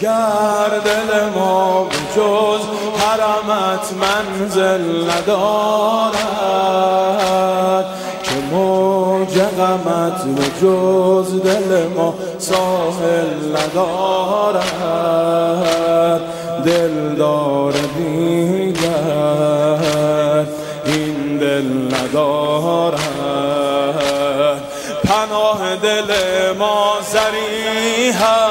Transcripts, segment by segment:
اگر دل ما جز حرمت منزل ندارد. که موج غمت به جز دل ما ساحل ندارد. دلدار دیگر این دل ندارد. پناه دل ما زریح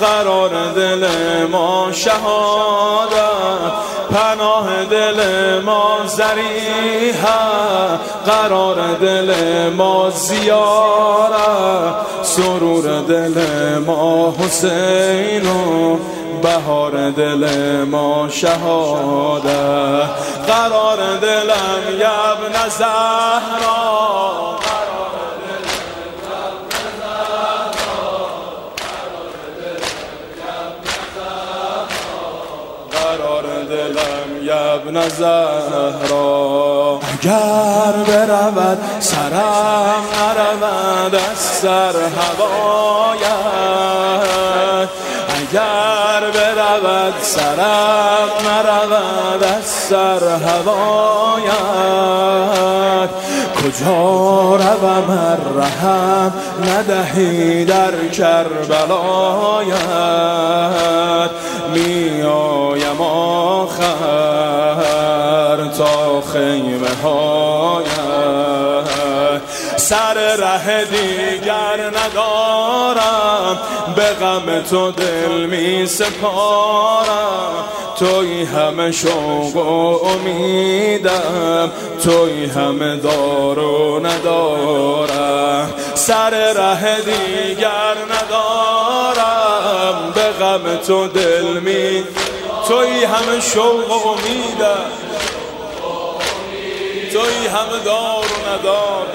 قرار دل ما شهادت. پناه دل ما زریح قرار دل ما زیاره. سرور دل ما حسین و بهار دل ما شهاده. قرار دلم یبن زهرا. یبن زهرا اگر برود سرم نرود از سر هوایت. اگر برود سرم نرود از سر هوایت. کجا روم رحم ندهی در کربلایت؟ می خیمه هایت سر ره دیگر ندارم. به غم تو دل می سپارم. توی همه شوق و امیدم. توی همه دار و ندارم. سر ره دیگر ندارم. به غم تو دل می توی همه شوق و امیدم. توی همه دار و ندار.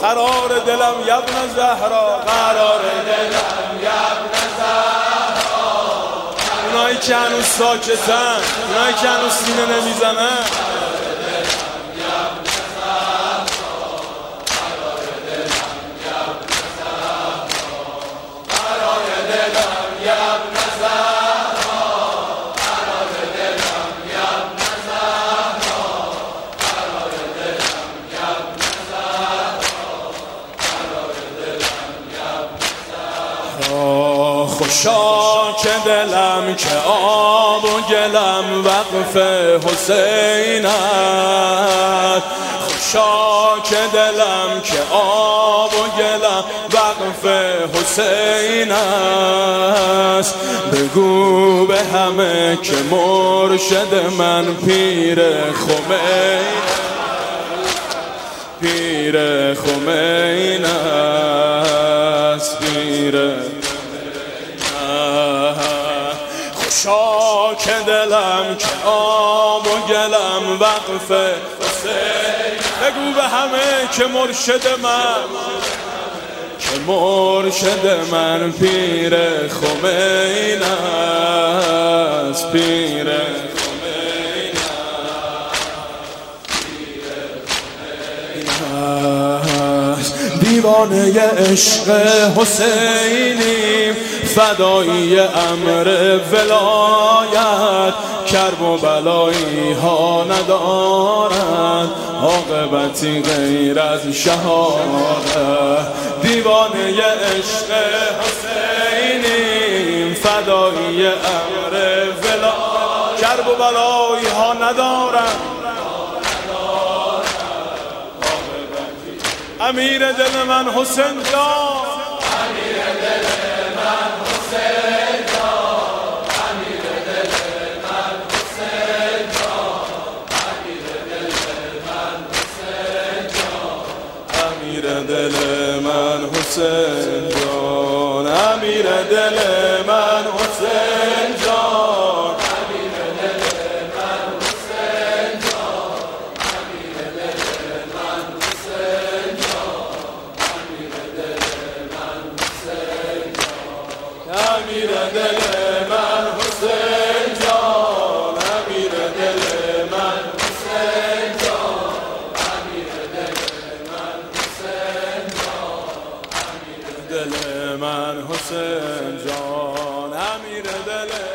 قرار دلم یبن زهرا. قرار دلم یبن زهرا. اونایی که هنوز ساکتن اونایی که هنوز سینه نمی‌زنن. خوشا که دلم که آب و گلم وقف حسین است خوشا که دلم که آب و گلم وقف حسین است بگو به همه که مرشد من پیر خمین پیر خمین است پیر خوشا که دلم که آب و گلم وقف بگو به همه که مرشد من که مرشد من پیر خمین است پیر دیوانه عشق حسینیم فدایی امر ولایت. کرب و بلایی ها ندارند عاقبتی غیر از شهادت. دیوانه عشق حسینیم فدایی امر ولایت. کرب و بلایی ها ندارند امیر دل من حسین جان. امیر دل من حسین جان. امیر دل من حسین جان. امیر دل من حسین جان. امیر دل من حسین من حسین جان امیر دل